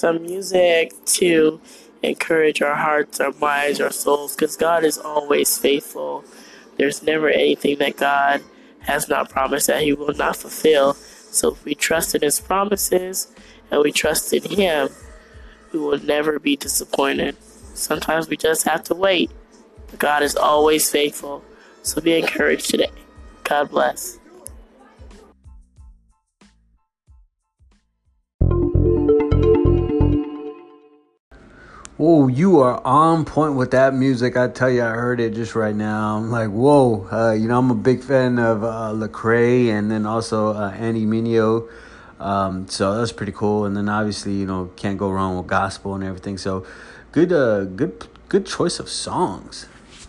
some music to encourage our hearts, our minds, our souls, because God is always faithful. There's never anything that God has not promised that He will not fulfill. So if we trust in His promises and we trust in Him, we will never be disappointed. Sometimes we just have to wait. God is always faithful. So be encouraged today. God bless. Oh, you are on point with that music. I tell you, I heard it just right now. I'm like, whoa. Uh, you know, I'm a big fan of uh, Lecrae and then also uh, Andy Mineo. Um, so that's pretty cool. And then obviously, you know, can't go wrong with gospel and everything. So good, uh, good, good choice of songs.